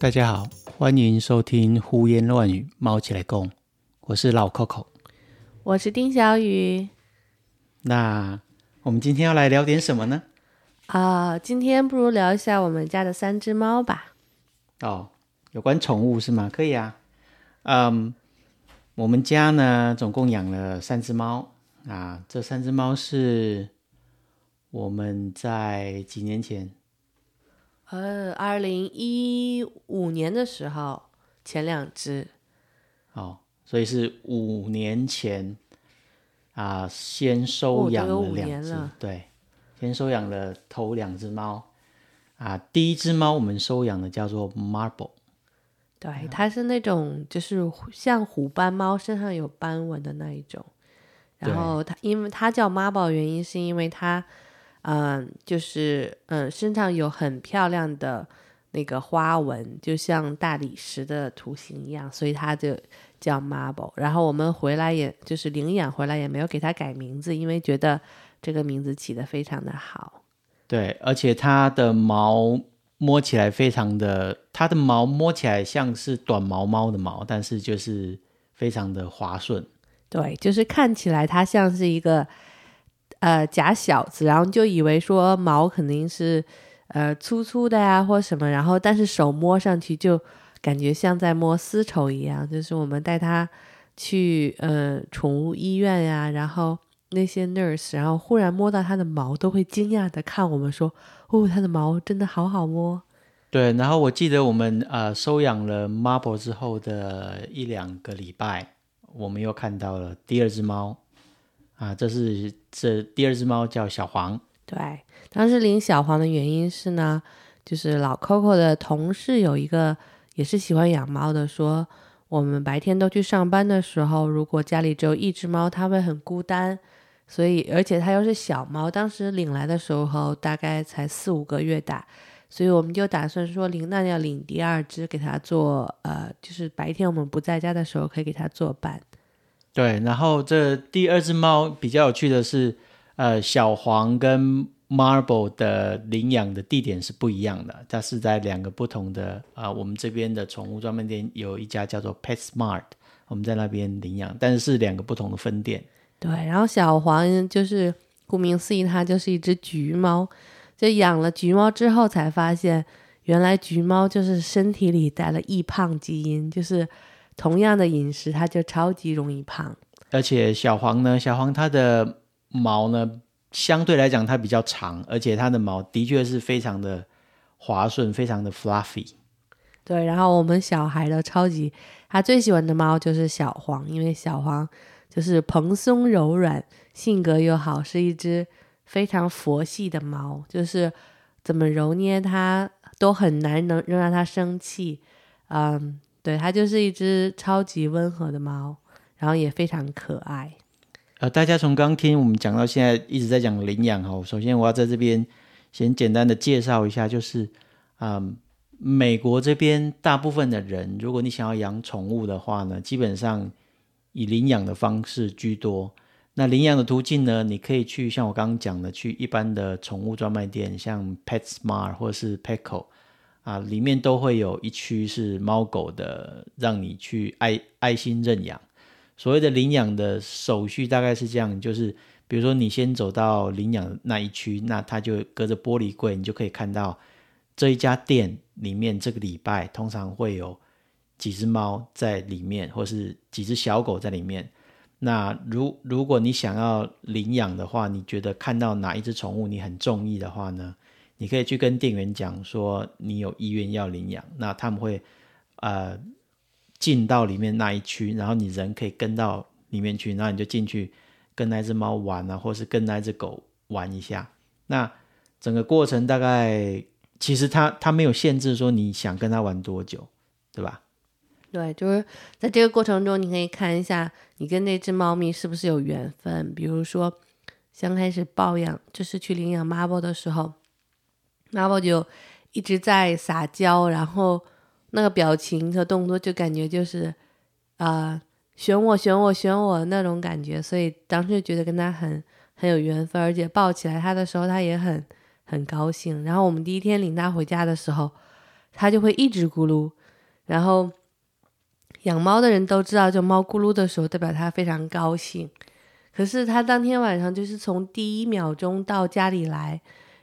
大家好，欢迎收听胡言乱语，猫起来共，我是老 Coco。我是丁小雨那我们今天要来聊点什么呢？啊、今天不如聊一下我们家的三只猫吧。哦，有关宠物是吗？可以啊。嗯，我们家呢总共养了三只猫啊，这三只猫是我们在几年前呃，二零一五年的时候，前两只，哦，所以是五年前啊，先收养了两只，对，先收养了头两只猫。啊。第一只猫我们收养的叫做 Marble，对，它是那种就是像虎斑猫身上有斑纹的那一种。然后它因为它叫 Marble，原因是因为它，嗯、就是嗯、身上有很漂亮的那个花纹，就像大理石的图形一样，所以它就叫 Marble。然后我们回来也就是领养回来也没有给它改名字，因为觉得这个名字起得非常的好。对，而且它的毛摸起来非常的，它的毛摸起来像是短毛猫的毛，但是就是非常的滑顺。对，就是看起来它像是一个呃假小子，然后就以为说毛肯定是呃粗粗的呀或什么，然后但是手摸上去就感觉像在摸丝绸一样。就是我们带它去呃宠物医院呀，然后那些 nurse，然后忽然摸到它的毛，都会惊讶的看我们说：“哦，它的毛真的好好摸。对，然后我记得我们呃收养了 Marble 之后的一两个礼拜，我们又看到了第二只猫啊，这是这第二只猫叫小黄，”对，当时领小黄的原因是呢，就是老 Coco 的同事有一个也是喜欢养猫的，说我们白天都去上班的时候，如果家里只有一只猫，它会很孤单，所以而且它又是小猫，当时领来的时候大概才四五个月大，所以我们就打算说领那要领第二只给它做，呃，就是白天我们不在家的时候可以给它做伴。对，然后这第二只猫比较有趣的是，呃，小黄跟 Marble 的领养的地点是不一样的，它是在两个不同的啊、我们这边的宠物专卖店有一家叫做 PetSmart，我们在那边领养，但是是两个不同的分店。对，然后小黄就是顾名思义，它就是一只橘猫。就养了橘猫之后，才发现原来橘猫就是身体里带了易胖基因，就是同样的饮食，它就超级容易胖。而且小黄呢，小黄它的毛呢，相对来讲它比较长，而且它的毛的确是非常的滑顺，非常的 fluffy。对，然后我们小孩的超级，他最喜欢的猫就是小黄，因为小黄就是蓬松柔软，性格又好，是一只非常佛系的猫，就是怎么揉捏它都很难能能让它生气。嗯，对，它就是一只超级温和的猫，然后也非常可爱。呃，大家从刚听我们讲到现在一直在讲领养哈，首先我要在这边先简单的介绍一下，就是嗯，美国这边大部分的人，如果你想要养宠物的话呢，基本上以领养的方式居多。那领养的途径呢，你可以去像我刚刚讲的，去一般的宠物专卖店，像 PetSmart 或者是 Petco 啊，里面都会有一区是猫狗的，让你去爱爱心认养。所谓的领养的手续大概是这样，就是比如说你先走到领养那一区，那它就隔着玻璃柜，你就可以看到这一家店里面这个礼拜通常会有几只猫在里面，或是几只小狗在里面。那如如果你想要领养的话，你觉得看到哪一只宠物你很中意的话呢？你可以去跟店员讲说你有意愿要领养，那他们会呃进到里面那一区，然后你人可以跟到里面去，然后你就进去跟那只猫玩啊，或是跟那只狗玩一下。那整个过程大概其实它它没有限制说你想跟它玩多久，对吧？对，就是在这个过程中，你可以看一下你跟那只猫咪是不是有缘分。比如说，刚开始抱养，就是去领养 Mable 的时候，Marble 就一直在撒娇，然后那个表情和动作就感觉就是啊、呃选我选我选我那种感觉，所以当时就觉得跟它很很有缘分，而且抱起来它的时候，它也很很高兴。然后我们第一天领它回家的时候，它就会一直咕噜。然后养猫的人都知道，就猫咕噜的时候代表它非常高兴。可是它当天晚上就是从第一秒钟到家里来，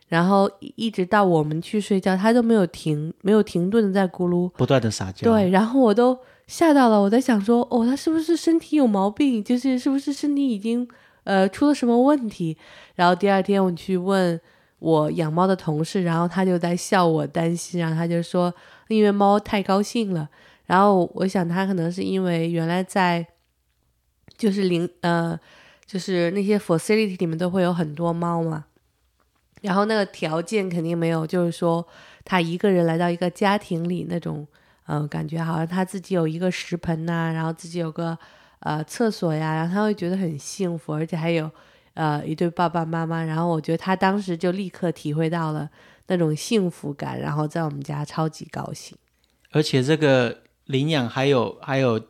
然后一直到我们去睡觉，它都没有停，没有停顿的在咕噜，不断的撒娇。对，然后我都吓到了，我在想说，哦，它是不是身体有毛病？就是是不是身体已经呃出了什么问题？然后第二天我去问我养猫的同事，然后他就在笑我担心，然后他就说，因为猫太高兴了。然后我想他可能是因为原来在就是零呃。就是那些 facility 里面都会有很多猫嘛，然后那个条件肯定没有，就是说他一个人来到一个家庭里那种，嗯，感觉好像他自己有一个食盆呐，然后自己有个呃厕所呀，然后他会觉得很幸福，而且还有呃一对爸爸妈妈，然后我觉得他当时就立刻体会到了那种幸福感，然后在我们家超级高兴，而且这个领养还有还有。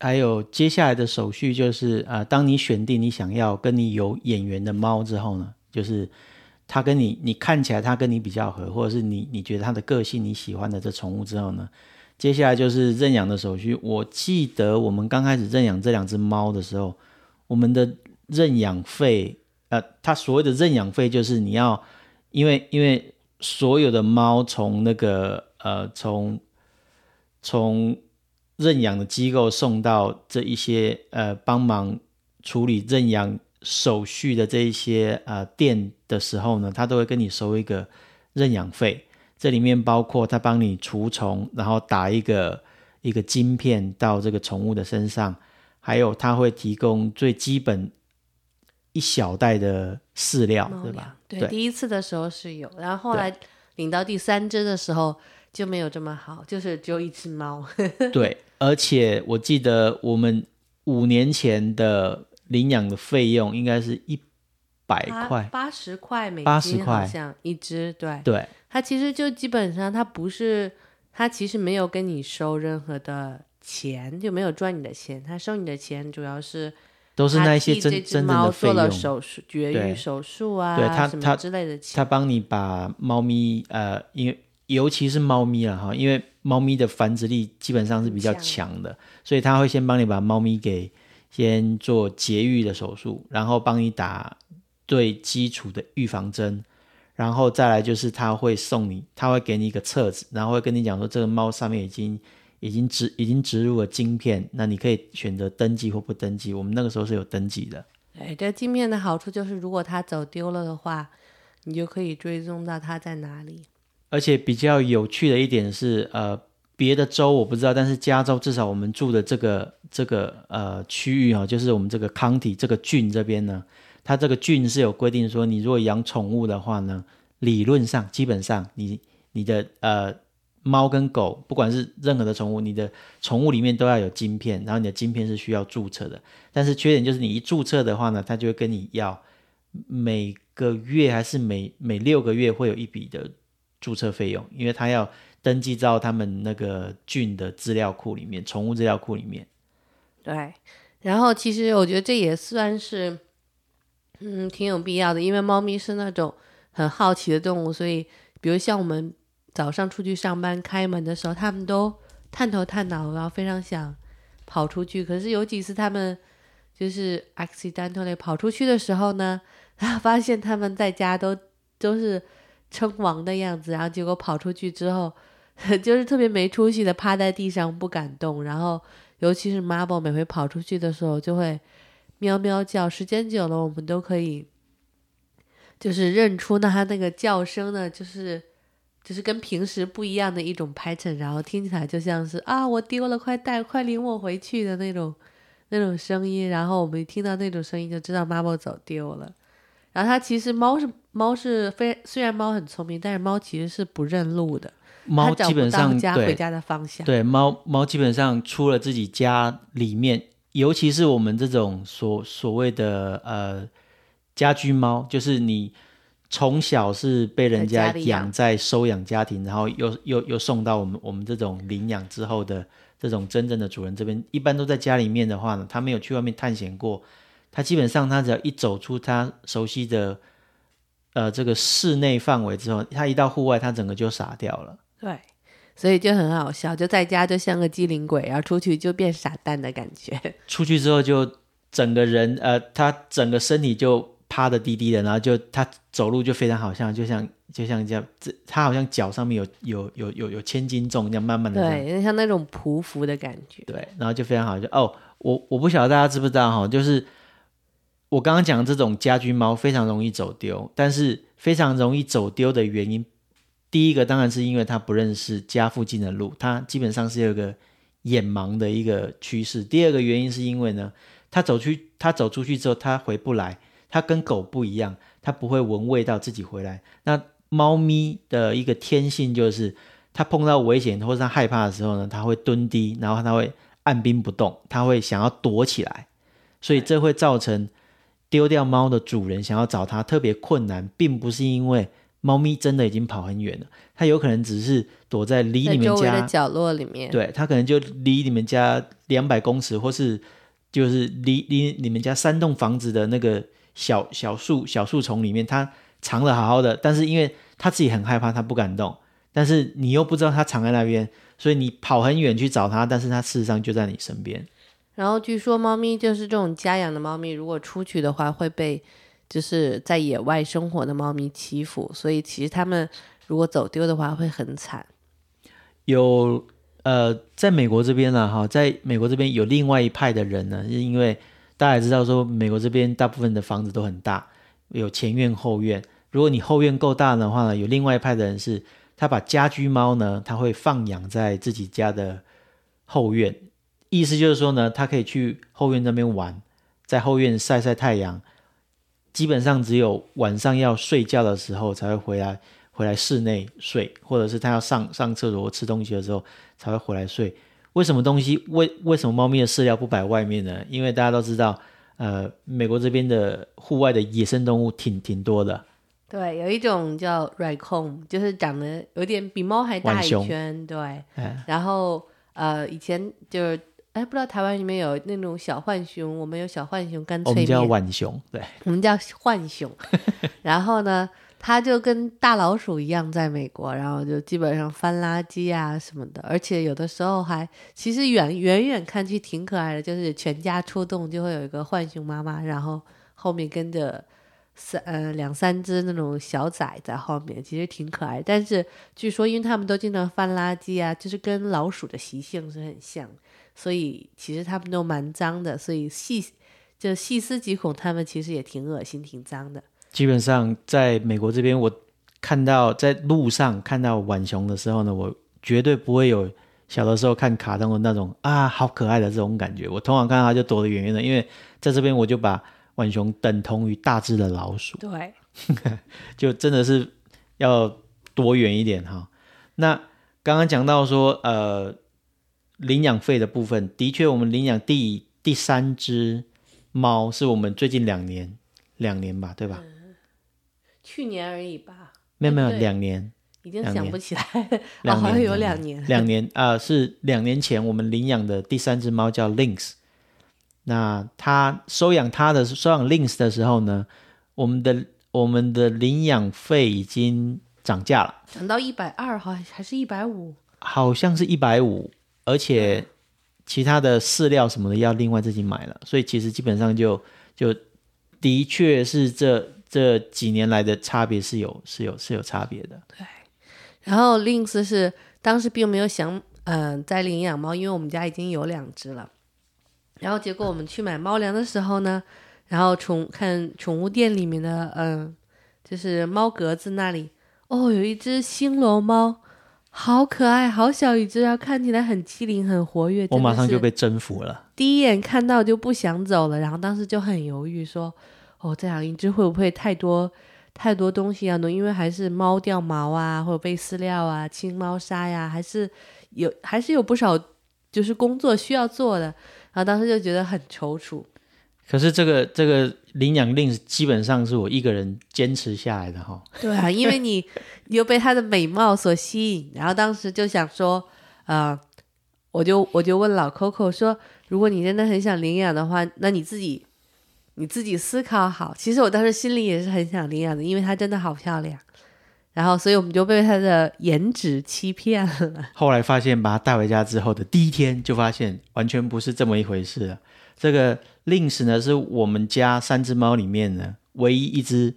还有接下来的手续就是，呃，当你选定你想要跟你有眼缘的猫之后呢，就是它跟你，你看起来它跟你比较合，或者是你你觉得它的个性你喜欢的这宠物之后呢，接下来就是认养的手续。我记得我们刚开始认养这两只猫的时候，我们的认养费，呃，它所谓的认养费就是你要，因为因为所有的猫从那个呃从从。认养的机构送到这一些呃帮忙处理认养手续的这一些呃店的时候呢，他都会跟你收一个认养费。这里面包括他帮你除虫，然后打一个一个晶片到这个宠物的身上，还有他会提供最基本一小袋的饲料，对吧？对，第一次的时候是有，然后后来领到第三只的时候。就没有这么好，就是只有一只猫。对，而且我记得我们五年前的领养的费用应该是一百块，八十块美金，好像一只。对，对，它其实就基本上它不是，它其实没有跟你收任何的钱，就没有赚你的钱。它收你的钱主要是都是那些真真的费用，手术、绝育手术啊，对他他之类的钱，他帮你把猫咪呃，因为。尤其是猫咪了哈，因为猫咪的繁殖力基本上是比较强的，所以他会先帮你把猫咪给先做节育的手术，然后帮你打最基础的预防针，然后再来就是他会送你，他会给你一个册子，然后会跟你讲说这个猫上面已经已经植已经植入了晶片，那你可以选择登记或不登记。我们那个时候是有登记的。哎，这晶片的好处就是，如果它走丢了的话，你就可以追踪到它在哪里。而且比较有趣的一点是，呃，别的州我不知道，但是加州至少我们住的这个这个呃区域哈，就是我们这个 county 这个郡这边呢，它这个郡是有规定说，你如果养宠物的话呢，理论上基本上你你的呃猫跟狗，不管是任何的宠物，你的宠物里面都要有晶片，然后你的晶片是需要注册的。但是缺点就是你一注册的话呢，它就会跟你要每个月还是每每六个月会有一笔的。注册费用，因为它要登记到他们那个郡的资料库里面，宠物资料库里面。对，然后其实我觉得这也算是，嗯，挺有必要的，因为猫咪是那种很好奇的动物，所以比如像我们早上出去上班开门的时候，他们都探头探脑，然后非常想跑出去。可是有几次他们就是 accidentally 跑出去的时候呢，然后发现他们在家都都是。称王的样子，然后结果跑出去之后，就是特别没出息的趴在地上不敢动。然后，尤其是 Mable 每回跑出去的时候，就会喵喵叫。时间久了，我们都可以就是认出那它那个叫声呢，就是就是跟平时不一样的一种 pattern，然后听起来就像是啊，我丢了，快带，快领我回去的那种那种声音。然后我们一听到那种声音，就知道 Marble 走丢了。然后它其实猫是猫是非虽然猫很聪明，但是猫其实是不认路的。猫基本上家回家的方向。对猫猫基本上出了自己家里面，尤其是我们这种所所谓的呃家居猫，就是你从小是被人家养在收养家庭，然后又又又送到我们我们这种领养之后的这种真正的主人这边，一般都在家里面的话呢，它没有去外面探险过。他基本上，他只要一走出他熟悉的，呃，这个室内范围之后，他一到户外，他整个就傻掉了。对，所以就很好笑，就在家就像个机灵鬼，然后出去就变傻蛋的感觉。出去之后就整个人呃，他整个身体就趴的低低的，然后就他走路就非常好像就像就像这样，这他好像脚上面有有有有有千斤重这样慢慢的对，有点像那种匍匐的感觉。对，然后就非常好，就哦，我我不晓得大家知不知道哈，就是我刚刚讲这种家居猫非常容易走丢，但是非常容易走丢的原因，第一个当然是因为它不认识家附近的路，它基本上是有个眼盲的一个趋势。第二个原因是因为呢，它走去它走出去之后，它回不来，它跟狗不一样，它不会闻味道自己回来。那猫咪的一个天性就是，它碰到危险或者它害怕的时候呢，它会蹲低，然后它会按兵不动，它会想要躲起来，所以这会造成。丢掉猫的主人想要找它特别困难，并不是因为猫咪真的已经跑很远了，它有可能只是躲在离你们家的角落里面。对，它可能就离你们家两百公尺，或是就是离离你们家三栋房子的那个小小树小树丛里面，它藏的好好的，但是因为它自己很害怕，它不敢动，但是你又不知道它藏在那边，所以你跑很远去找它，但是它事实上就在你身边。然后据说猫咪就是这种家养的猫咪，如果出去的话会被就是在野外生活的猫咪欺负，所以其实它们如果走丢的话会很惨。有呃，在美国这边呢，哈，在美国这边有另外一派的人呢，是因为大家也知道说，美国这边大部分的房子都很大，有前院后院。如果你后院够大的话呢，有另外一派的人是，他把家居猫呢，他会放养在自己家的后院。意思就是说呢，他可以去后院那边玩，在后院晒晒太阳。基本上只有晚上要睡觉的时候才会回来，回来室内睡，或者是它要上上厕所或吃东西的时候才会回来睡。为什么东西为为什么猫咪的饲料不摆外面呢？因为大家都知道，呃，美国这边的户外的野生动物挺挺多的。对，有一种叫 raccoon，就是长得有点比猫还大一圈。对，然后呃，以前就是。哎，不知道台湾里面有那种小浣熊，我们有小浣熊干脆面，我们叫浣熊，对，我们叫浣熊。然后呢，它就跟大老鼠一样，在美国，然后就基本上翻垃圾啊什么的，而且有的时候还，其实远远远看去挺可爱的，就是全家出动就会有一个浣熊妈妈，然后后面跟着三呃两三只那种小崽在后面，其实挺可爱。但是据说，因为他们都经常翻垃圾啊，就是跟老鼠的习性是很像。所以其实他们都蛮脏的，所以细就细思极恐，他们其实也挺恶心、挺脏的。基本上在美国这边，我看到在路上看到浣熊的时候呢，我绝对不会有小的时候看卡通的那种啊好可爱的这种感觉。我通常看到它就躲得远远的，因为在这边我就把浣熊等同于大只的老鼠。对，就真的是要躲远一点哈。那刚刚讲到说呃。领养费的部分，的确，我们领养第第三只猫是我们最近两年，两年吧，对吧？去年而已吧。没有没有，两年。已经想不起来，好像有两年。两年啊，是两年前我们领养的第三只猫叫 Lynx。那他收养它的收养 Lynx 的时候呢，我们的我们的领养费已经涨价了，涨到一百二，好还是一百五？好像是一百五。而且其他的饲料什么的要另外自己买了，所以其实基本上就就的确是这这几年来的差别是有是有是有差别的。对，然后 Links 是当时并没有想嗯再领养猫，因为我们家已经有两只了。然后结果我们去买猫粮的时候呢，然后宠看宠物店里面的嗯就是猫格子那里哦有一只星罗猫。好可爱，好小一只啊！看起来很机灵，很活跃。我马上就被征服了。第一眼看到就不想走了，然后当时就很犹豫，说：“哦，这样一只会不会太多太多东西要弄？因为还是猫掉毛啊，或者被饲料啊、清猫砂呀，还是有 还是有不少就是工作需要做的。”然后当时就觉得很踌躇。可是这个这个领养令基本上是我一个人坚持下来的哈。对啊，因为你又被她的美貌所吸引，然后当时就想说，呃，我就我就问老 Coco 说，如果你真的很想领养的话，那你自己你自己思考好。其实我当时心里也是很想领养的，因为她真的好漂亮。然后，所以我们就被她的颜值欺骗了。后来发现，把她带回家之后的第一天，就发现完全不是这么一回事了。这个 Lynx 呢，是我们家三只猫里面呢唯一一只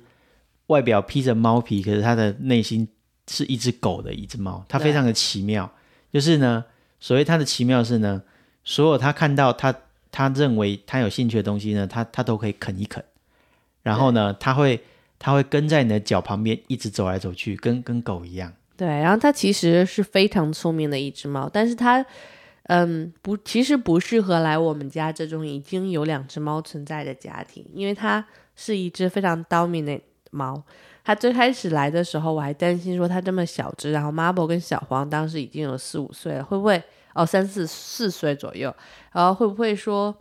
外表披着猫皮，可是它的内心是一只狗的一只猫。它非常的奇妙，就是呢，所谓它的奇妙是呢，所有它看到它它认为它有兴趣的东西呢，它它都可以啃一啃。然后呢，它会。它会跟在你的脚旁边一直走来走去，跟跟狗一样。对，然后它其实是非常聪明的一只猫，但是它，嗯，不，其实不适合来我们家这种已经有两只猫存在的家庭，因为它是一只非常 dominant 猫。它最开始来的时候，我还担心说它这么小只，然后 Marble 跟小黄当时已经有四五岁了，会不会哦三四四岁左右，然后会不会说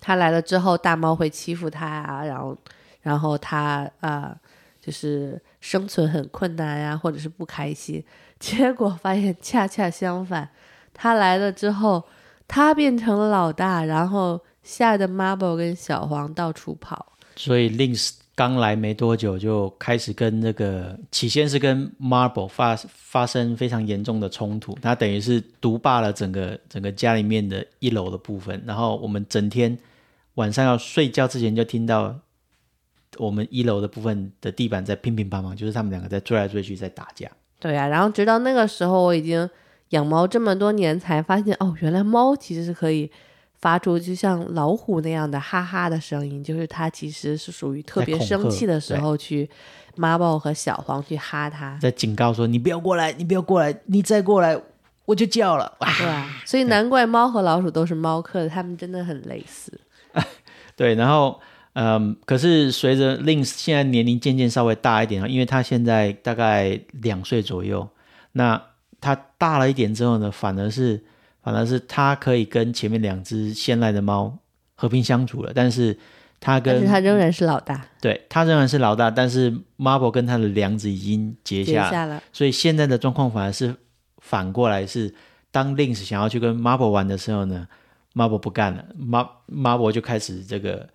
它来了之后大猫会欺负它啊？然后。然后他啊，就是生存很困难呀，或者是不开心。结果发现恰恰相反，他来了之后，他变成了老大，然后吓得 Marble 跟小黄到处跑。所以 Lynx 刚来没多久就开始跟那个，起先是跟 Marble 发发生非常严重的冲突，他等于是独霸了整个整个家里面的一楼的部分。然后我们整天晚上要睡觉之前就听到。我们一楼的部分的地板在乒乒乓乓，就是他们两个在追来追去，在打架。对呀，然后直到那个时候，我已经养猫这么多年，才发现哦，原来猫其实是可以发出就像老虎那样的哈哈的声音，就是它其实是属于特别生气的时候去妈宝和小黄去哈它，在警告说你不要过来，你不要过来，你再过来我就叫了。对啊，所以难怪猫和老鼠都是猫科的，它们真的很类似。对，然后。嗯，可是随着 Lynx 现在年龄渐渐稍微大一点因为它现在大概两岁左右，那他大了一点之后呢，反而是反而是它可以跟前面两只先来的猫和平相处了，但是它跟它仍然是老大，对它仍然是老大，但是 Marble 跟它的梁子已经结下了，所以现在的状况反而是反过来是，当 Lynx 想要去跟 Marble 玩的时候呢，Marble 不干了，Mar Marble 就开始这个。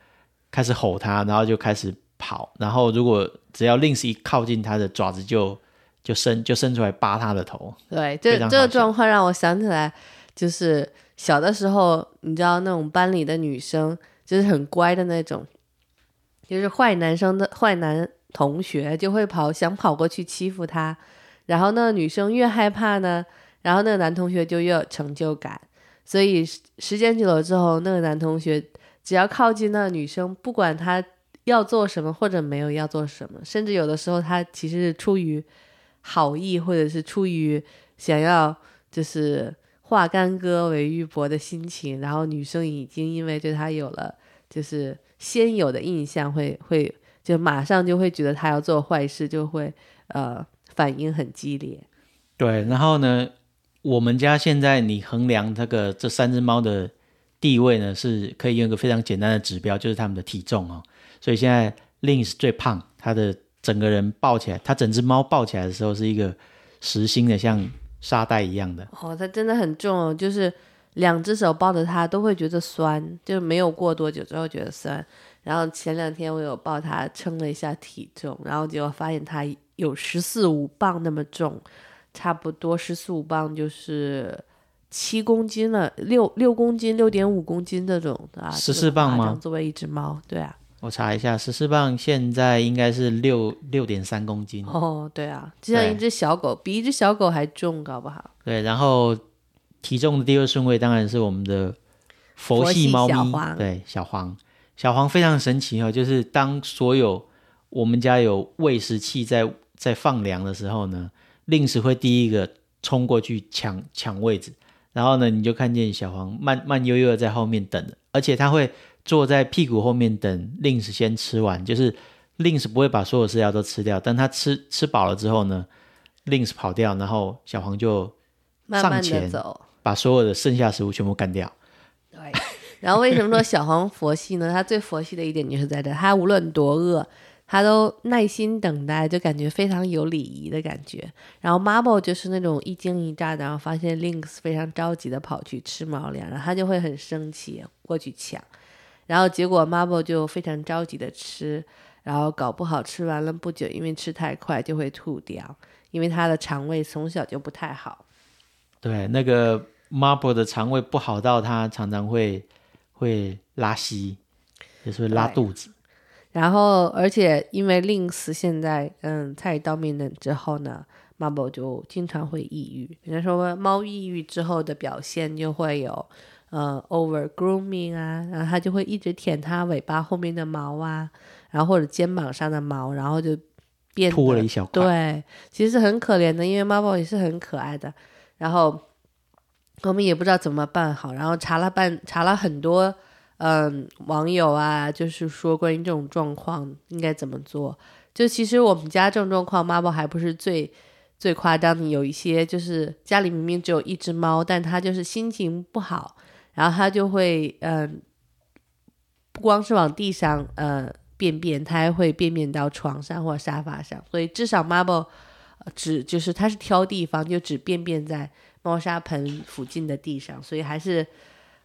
开始吼它，然后就开始跑，然后如果只要 Lynx 一靠近它的爪子，就就伸就伸出来扒他的头。对，这这个状况让我想起来，就是小的时候，你知道那种班里的女生就是很乖的那种，就是坏男生的坏男同学就会跑想跑过去欺负他，然后那个女生越害怕呢，然后那个男同学就越有成就感，所以时间久了之后，那个男同学。只要靠近那个女生，不管他要做什么或者没有要做什么，甚至有的时候他其实是出于好意，或者是出于想要就是化干戈为玉帛的心情，然后女生已经因为对他有了就是先有的印象，会会就马上就会觉得他要做坏事，就会呃反应很激烈。对，然后呢，我们家现在你衡量这个这三只猫的。地位呢是可以用一个非常简单的指标，就是他们的体重哦。所以现在 Lynx 最胖，它的整个人抱起来，它整只猫抱起来的时候是一个实心的，像沙袋一样的。哦，它真的很重哦，就是两只手抱着它都会觉得酸，就没有过多久之后觉得酸。然后前两天我有抱它称了一下体重，然后结果发现它有十四五磅那么重，差不多十四五磅就是。七公斤了，六六公斤，六点五公斤这种啊，十四磅吗？作为一只猫，对啊，我查一下，十四磅现在应该是六六点三公斤。哦，对啊，就像一只小狗，比一只小狗还重，搞不好。对，然后体重的第二顺位当然是我们的佛系猫咪，对，小黄，小黄非常神奇哦，就是当所有我们家有喂食器在在放粮的时候呢，令时会第一个冲过去抢抢位置。然后呢，你就看见小黄慢慢悠悠的在后面等着，而且它会坐在屁股后面等令史先吃完，就是令史不会把所有饲料都吃掉，但他吃吃饱了之后呢，令史跑掉，然后小黄就上前走，把所有的剩下食物全部干掉。对，然后为什么说小黄佛系呢？他最佛系的一点就是在这，他无论多饿。他都耐心等待，就感觉非常有礼仪的感觉。然后 Marble 就是那种一惊一乍的，然后发现 Linx 非常着急的跑去吃猫粮，然后他就会很生气过去抢。然后结果 Marble 就非常着急的吃，然后搞不好吃完了不久，因为吃太快就会吐掉，因为它的肠胃从小就不太好。对，那个 Marble 的肠胃不好到它常常会会拉稀，就是会拉肚子。然后，而且因为 Links 现在嗯太 dominant 之后呢，Marble 就经常会抑郁。人家说猫抑郁之后的表现就会有呃 over grooming 啊，然后它就会一直舔它尾巴后面的毛啊，然后或者肩膀上的毛，然后就变秃了一小块。对，其实很可怜的，因为 Marble 也是很可爱的。然后我们也不知道怎么办好，然后查了半查了很多。嗯，网友啊，就是说关于这种状况应该怎么做？就其实我们家这种状况，Marble 还不是最最夸张的。有一些就是家里明明只有一只猫，但它就是心情不好，然后它就会嗯，不光是往地上呃便便，它还会便便到床上或沙发上。所以至少 Marble 只就是它是挑地方，就只便便在猫砂盆附近的地上，所以还是。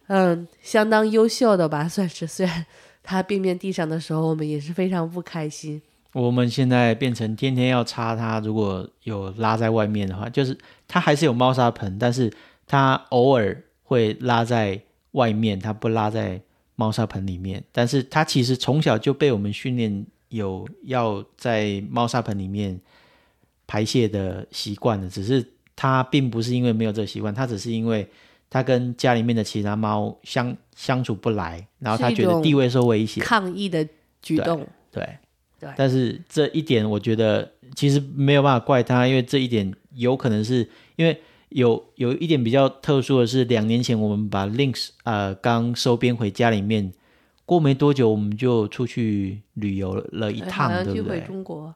嗯，相当优秀的吧，算是。虽然它便便地上的时候，我们也是非常不开心。我们现在变成天天要擦它，如果有拉在外面的话，就是它还是有猫砂盆，但是它偶尔会拉在外面，它不拉在猫砂盆里面。但是它其实从小就被我们训练有要在猫砂盆里面排泄的习惯的，只是它并不是因为没有这个习惯，它只是因为。它跟家里面的其他猫相相处不来，然后它觉得地位受威胁，抗议的举动。对对，但是这一点我觉得其实没有办法怪他，因为这一点有可能是因为有有一点比较特殊的是，两年前我们把 Links 呃刚收编回家里面，过没多久我们就出去旅游了一趟，对不对？中国。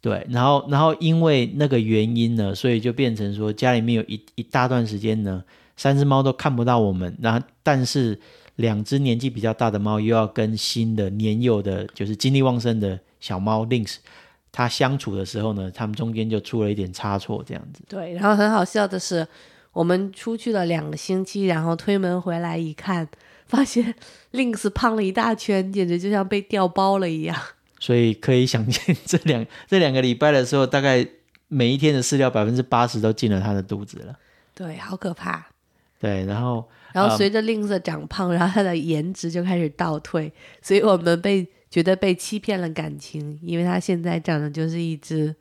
对，然后然后因为那个原因呢，所以就变成说家里面有一一大段时间呢。三只猫都看不到我们，然后但是两只年纪比较大的猫又要跟新的年幼的，就是精力旺盛的小猫 Links，它相处的时候呢，他们中间就出了一点差错，这样子。对，然后很好笑的是，我们出去了两个星期，然后推门回来一看，发现 Links 胖了一大圈，简直就像被掉包了一样。所以可以想见，这两 这两个礼拜的时候，大概每一天的饲料百分之八十都进了他的肚子了。对，好可怕。对，然后，然后随着 Links 长胖，然后他的颜值就开始倒退，所以我们被觉得被欺骗了感情，因为他现在长得就是一只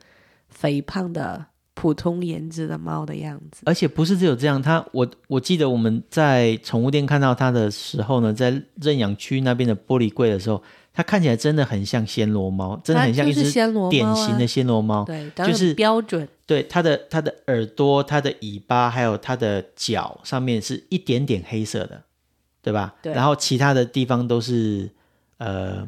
肥胖的普通颜值的猫的样子。而且不是只有这样，他我我记得我们在宠物店看到他的时候呢，在认养区那边的玻璃柜的时候。它看起来真的很像暹罗猫，真的很像一只典型的暹罗猫，对，就是标准。对它的它的耳朵、它的尾巴还有它的脚上面是一点点黑色的，对吧？对。然后其他的地方都是呃，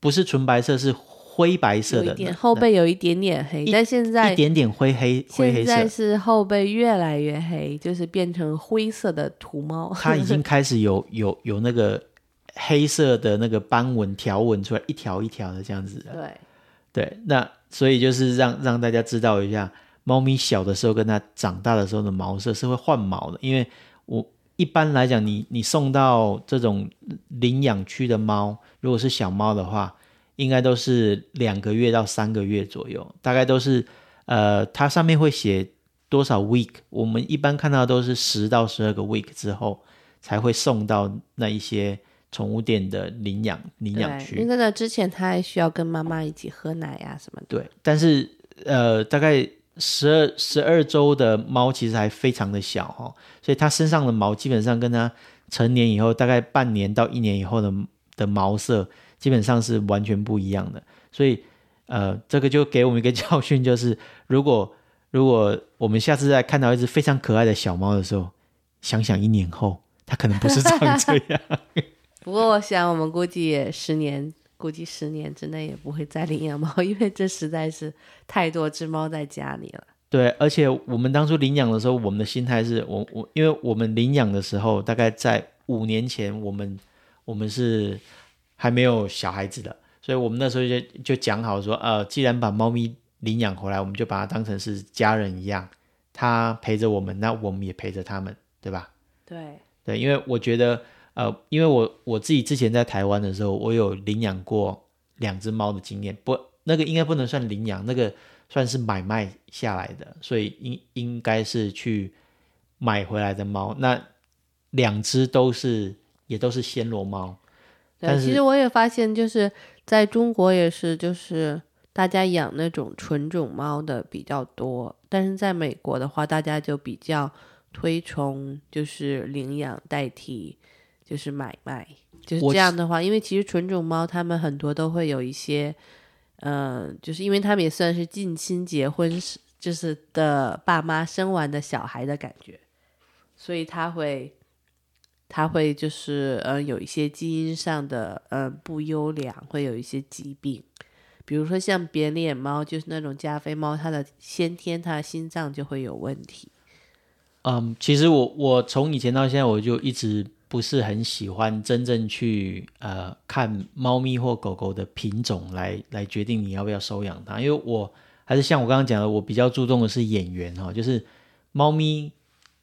不是纯白色，是灰白色的。后背有一点点黑，但现在一点点灰黑灰黑色。现在是后背越来越黑，就是变成灰色的土猫。它已经开始有有有那个。黑色的那个斑纹条纹出来，一条一条的这样子。对，对，那所以就是让让大家知道一下，猫咪小的时候跟它长大的时候的毛色是会换毛的。因为我一般来讲，你你送到这种领养区的猫，如果是小猫的话，应该都是两个月到三个月左右，大概都是呃，它上面会写多少 week，我们一般看到都是十到十二个 week 之后才会送到那一些。宠物店的领养领养区，因为在那之前，它还需要跟妈妈一起喝奶呀什么的。对，但是呃，大概十二十二周的猫其实还非常的小哈，所以它身上的毛基本上跟它成年以后大概半年到一年以后的的毛色基本上是完全不一样的。所以呃，这个就给我们一个教训，就是如果如果我们下次再看到一只非常可爱的小猫的时候，想想一年后它可能不是长这样。不过我想，我们估计也十年，估计十年之内也不会再领养猫，因为这实在是太多只猫在家里了。对，而且我们当初领养的时候，我们的心态是我我，因为我们领养的时候，大概在五年前，我们我们是还没有小孩子的，所以我们那时候就就讲好说，呃，既然把猫咪领养回来，我们就把它当成是家人一样，它陪着我们，那我们也陪着他们，对吧？对对，因为我觉得。呃，因为我我自己之前在台湾的时候，我有领养过两只猫的经验，不，那个应该不能算领养，那个算是买卖下来的，所以应应该是去买回来的猫。那两只都是也都是暹罗猫，对，其实我也发现，就是在中国也是，就是大家养那种纯种猫的比较多，但是在美国的话，大家就比较推崇就是领养代替就是买卖。就是这样的话，因为其实纯种猫它们很多都会有一些，嗯，就是因为它们也算是近亲结婚时就是的爸妈生完的小孩的感觉，所以它会，它会就是呃有一些基因上的呃不优良，会有一些疾病，比如说像扁脸猫，就是那种加菲猫，它的先天它的心脏就会有问题。嗯，其实我我从以前到现在我就一直。不是很喜欢真正去呃看猫咪或狗狗的品种来来决定你要不要收养它，因为我还是像我刚刚讲的，我比较注重的是眼缘哈，就是猫咪，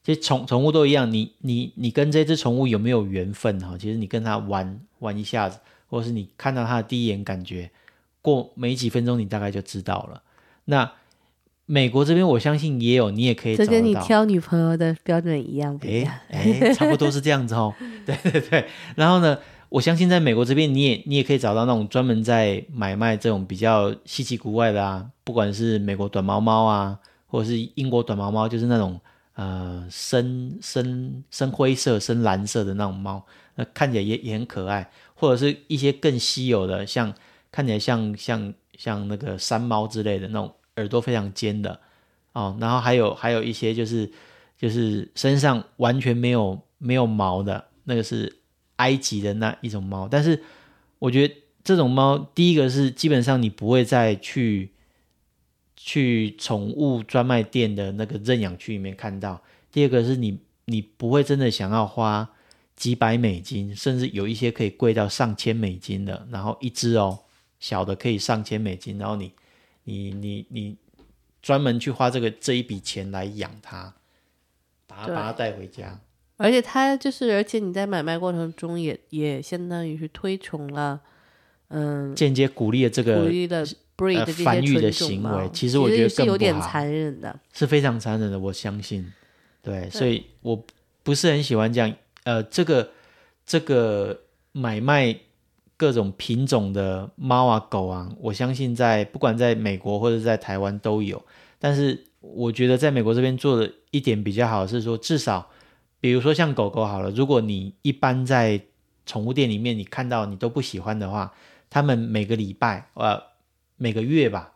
其实宠宠物都一样，你你你跟这只宠物有没有缘分哈？其实你跟它玩玩一下子，或者是你看到它的第一眼感觉，过没几分钟你大概就知道了。那美国这边，我相信也有，你也可以。这跟你挑女朋友的标准一样，哎哎，差不多是这样子哦。对对对，然后呢，我相信在美国这边，你也你也可以找到那种专门在买卖这种比较稀奇古怪的啊，不管是美国短毛猫啊，或者是英国短毛猫，就是那种呃深深深灰色、深蓝色的那种猫，那看起来也也很可爱，或者是一些更稀有的，像看起来像像像那个山猫之类的那种。耳朵非常尖的哦，然后还有还有一些就是就是身上完全没有没有毛的那个是埃及的那一种猫，但是我觉得这种猫第一个是基本上你不会再去去宠物专卖店的那个认养区里面看到，第二个是你你不会真的想要花几百美金，甚至有一些可以贵到上千美金的，然后一只哦小的可以上千美金，然后你。你你你专门去花这个这一笔钱来养它，把它把它带回家，而且它就是，而且你在买卖过程中也也相当于是推崇了，嗯，间接鼓励了这个鼓励的 breed 繁育的行为。其实我觉得是有点残忍的，是非常残忍的。我相信，对，所以我不是很喜欢这样。呃，这个这个买卖。各种品种的猫啊狗啊，我相信在不管在美国或者在台湾都有。但是我觉得在美国这边做的一点比较好是说，至少比如说像狗狗好了，如果你一般在宠物店里面你看到你都不喜欢的话，他们每个礼拜呃每个月吧，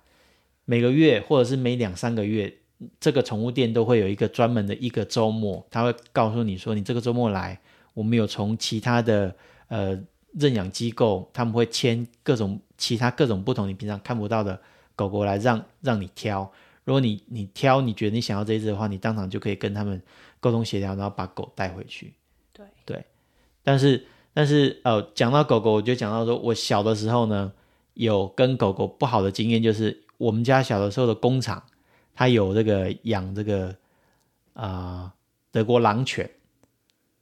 每个月或者是每两三个月，这个宠物店都会有一个专门的一个周末，他会告诉你说，你这个周末来，我们有从其他的呃。认养机构他们会签各种其他各种不同你平常看不到的狗狗来让让你挑，如果你你挑你觉得你想要这一只的话，你当场就可以跟他们沟通协调，然后把狗带回去。对对，但是但是呃，讲到狗狗，我就讲到说我小的时候呢，有跟狗狗不好的经验，就是我们家小的时候的工厂，它有这个养这个啊德国狼犬。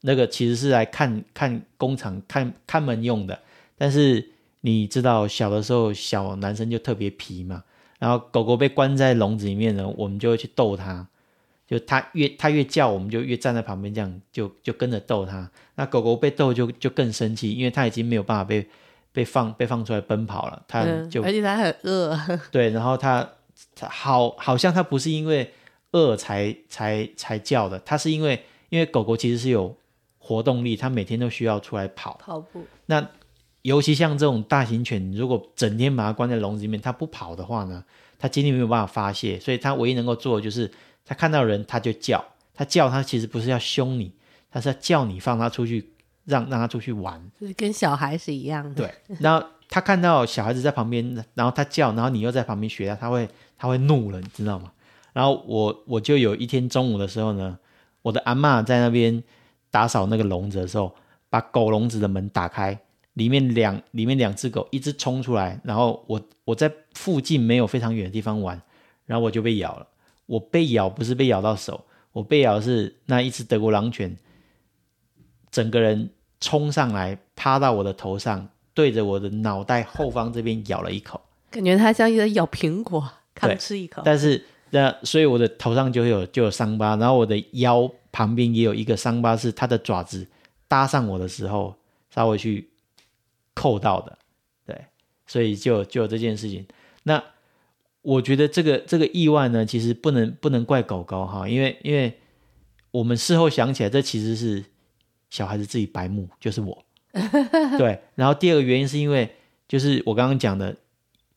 那个其实是来看看工厂看看门用的，但是你知道小的时候小男生就特别皮嘛，然后狗狗被关在笼子里面呢，我们就会去逗它，就它越它越叫，我们就越站在旁边这样就就跟着逗它。那狗狗被逗就就更生气，因为它已经没有办法被被放被放出来奔跑了，它就而且它很饿。对，然后它它好好像它不是因为饿才才才叫的，它是因为因为狗狗其实是有。活动力，它每天都需要出来跑跑步。那尤其像这种大型犬，如果整天把它关在笼子里面，它不跑的话呢，它精力没有办法发泄。所以它唯一能够做的就是，它看到人它就叫，它叫它其实不是要凶你，它是要叫你放它出去，让让它出去玩，就是跟小孩是一样的。对。然后它看到小孩子在旁边，然后它叫，然后你又在旁边学它，它会它会怒了，你知道吗？然后我我就有一天中午的时候呢，我的阿妈在那边。打扫那个笼子的时候，把狗笼子的门打开，里面两里面两只狗，一只冲出来，然后我我在附近没有非常远的地方玩，然后我就被咬了。我被咬不是被咬到手，我被咬是那一只德国狼犬，整个人冲上来趴到我的头上，对着我的脑袋后方这边咬了一口，感觉它像在咬苹果，刚吃 一口。但是那所以我的头上就有就有伤疤，然后我的腰旁边也有一个伤疤，是它的爪子搭上我的时候稍微去扣到的，对，所以就就有这件事情。那我觉得这个这个意外呢，其实不能不能怪狗狗哈，因为因为我们事后想起来，这其实是小孩子自己白目，就是我。对，然后第二个原因是因为，就是我刚刚讲的，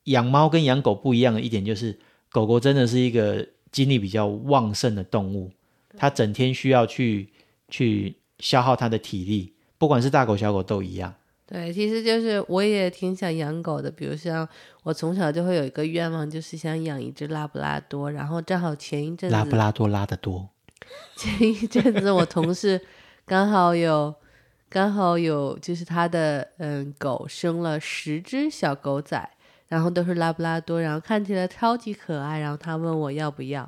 养猫跟养狗不一样的一点就是，狗狗真的是一个精力比较旺盛的动物，它整天需要去去消耗它的体力，不管是大狗小狗都一样。对，其实就是我也挺想养狗的，比如像我从小就会有一个愿望，就是想养一只拉布拉多，然后正好前一阵子拉布拉多拉的多，前一阵子我同事刚好有。刚好有，就是他的嗯狗生了十只小狗仔，然后都是拉布拉多，然后看起来超级可爱。然后他问我要不要，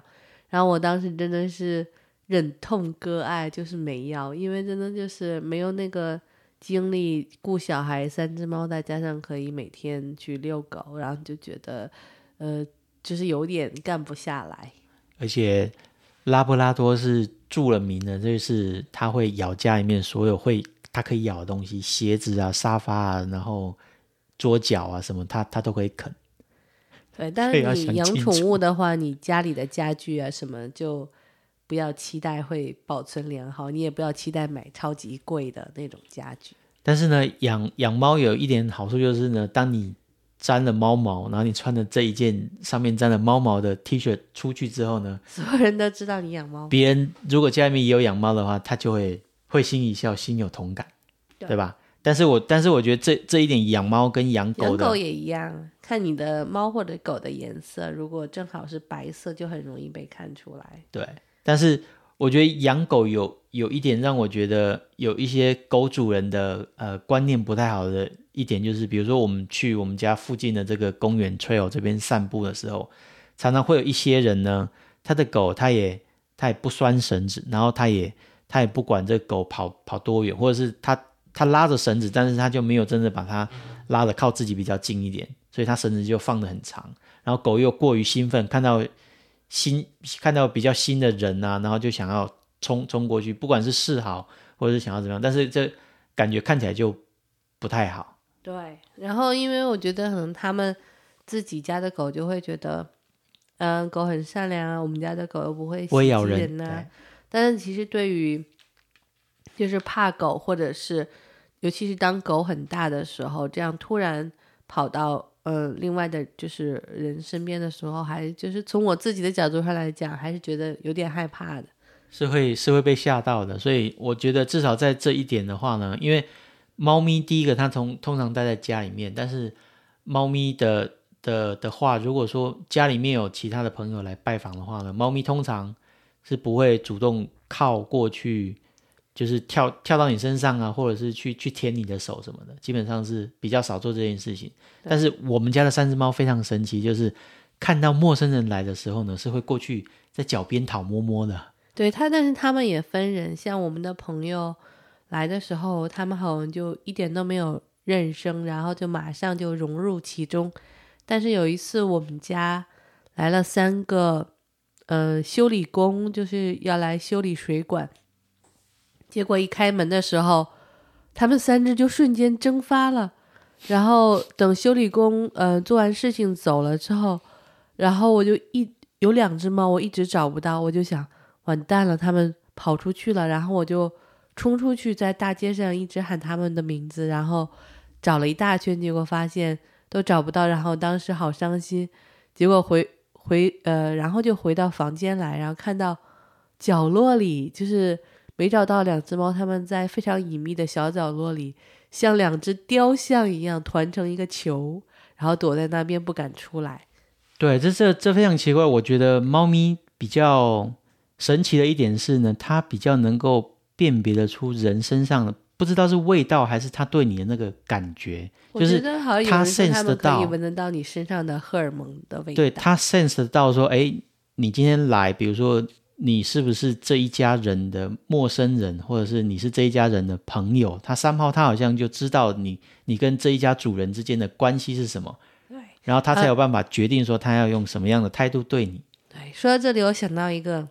然后我当时真的是忍痛割爱，就是没要，因为真的就是没有那个精力顾小孩，三只猫再加上可以每天去遛狗，然后就觉得呃就是有点干不下来。而且拉布拉多是著了名的，就是它会咬家里面所有会。它可以咬的东西，鞋子啊、沙发啊，然后桌角啊什么，它它都可以啃。对，但是你养宠物的话，你家里的家具啊什么，就不要期待会保存良好，你也不要期待买超级贵的那种家具。但是呢，养养猫有一点好处就是呢，当你沾了猫毛，然后你穿的这一件上面沾了猫毛的 T 恤出去之后呢，所有人都知道你养猫。别人如果家里面也有养猫的话，他就会。会心一笑，心有同感，对吧？但是我但是我觉得这这一点养猫跟养狗养狗也一样，看你的猫或者狗的颜色，如果正好是白色，就很容易被看出来。对，但是我觉得养狗有有一点让我觉得有一些狗主人的呃观念不太好的一点，就是比如说我们去我们家附近的这个公园 trail 这边散步的时候，常常会有一些人呢，他的狗他也他也不拴绳子，然后他也。他也不管这狗跑跑多远，或者是他他拉着绳子，但是他就没有真的把它拉的靠自己比较近一点，所以他绳子就放的很长。然后狗又过于兴奋，看到新看到比较新的人啊，然后就想要冲冲过去，不管是示好或者是想要怎么样，但是这感觉看起来就不太好。对，然后因为我觉得可能他们自己家的狗就会觉得，嗯，狗很善良啊，我们家的狗又不会不会咬人呐。但是其实对于，就是怕狗，或者是尤其是当狗很大的时候，这样突然跑到呃另外的，就是人身边的时候，还就是从我自己的角度上来讲，还是觉得有点害怕的，是会是会被吓到的。所以我觉得至少在这一点的话呢，因为猫咪第一个它从通常待在家里面，但是猫咪的的的话，如果说家里面有其他的朋友来拜访的话呢，猫咪通常。是不会主动靠过去，就是跳跳到你身上啊，或者是去去舔你的手什么的，基本上是比较少做这件事情。但是我们家的三只猫非常神奇，就是看到陌生人来的时候呢，是会过去在脚边讨摸摸的。对它，但是他们也分人，像我们的朋友来的时候，他们好像就一点都没有认生，然后就马上就融入其中。但是有一次我们家来了三个。呃，修理工就是要来修理水管，结果一开门的时候，他们三只就瞬间蒸发了。然后等修理工呃做完事情走了之后，然后我就一有两只猫，我一直找不到，我就想完蛋了，他们跑出去了。然后我就冲出去，在大街上一直喊他们的名字，然后找了一大圈，结果发现都找不到。然后当时好伤心，结果回。回呃，然后就回到房间来，然后看到角落里就是没找到两只猫，它们在非常隐秘的小角落里，像两只雕像一样团成一个球，然后躲在那边不敢出来。对，这这这非常奇怪。我觉得猫咪比较神奇的一点是呢，它比较能够辨别得出人身上的。不知道是味道还是它对你的那个感觉，就是它 sense 得到，闻得到你身上的荷尔蒙的味道。对它 sense 得到说，哎，你今天来，比如说你是不是这一家人的陌生人，或者是你是这一家人的朋友，他三炮他好像就知道你你跟这一家主人之间的关系是什么，对，然后他才有办法决定说他要用什么样的态度对你。对，说到这里，我想到一个，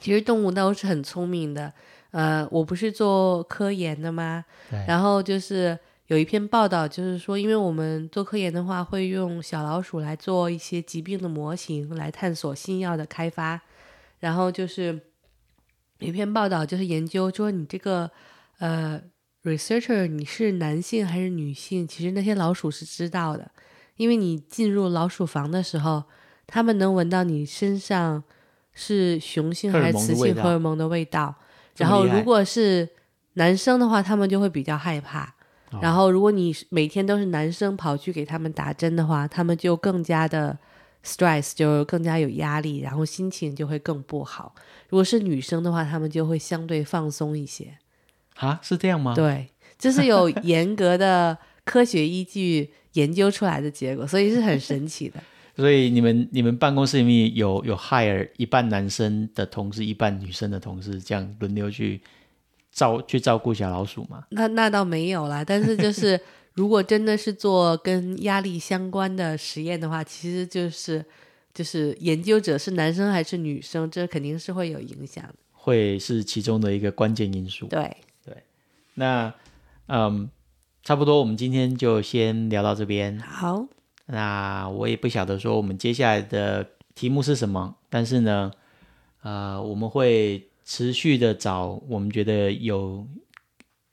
其实动物都是很聪明的。呃，我不是做科研的吗？对，然后就是有一篇报道，就是说，因为我们做科研的话，会用小老鼠来做一些疾病的模型，来探索新药的开发。然后就是有一篇报道，就是研究说你这个呃 researcher 你是男性还是女性，其实那些老鼠是知道的，因为你进入老鼠房的时候，他们能闻到你身上是雄性还是雌性荷尔蒙的味道。然后如果是男生的话，他们就会比较害怕。然后如果你每天都是男生跑去给他们打针的话，他们就更加的。Stress 就更加有压力，然后心情就会更不好。如果是女生的话，她们就会相对放松一些。啊，是这样吗？对，这是有严格的科学依据研究出来的结果，所以是很神奇的。所以你们你们办公室里面有有 hire 一半男生的同事，一半女生的同事，这样轮流去照去照顾小老鼠吗？那那倒没有啦，但是就是。如果真的是做跟压力相关的实验的话，其实就是就是研究者是男生还是女生，这肯定是会有影响的，会是其中的一个关键因素。对对，那嗯，差不多，我们今天就先聊到这边。好，那我也不晓得说我们接下来的题目是什么，但是呢，呃，我们会持续的找我们觉得有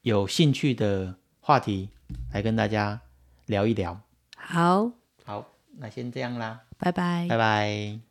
有兴趣的话题。来跟大家聊一聊，好，好，那先这样啦，拜拜，拜拜。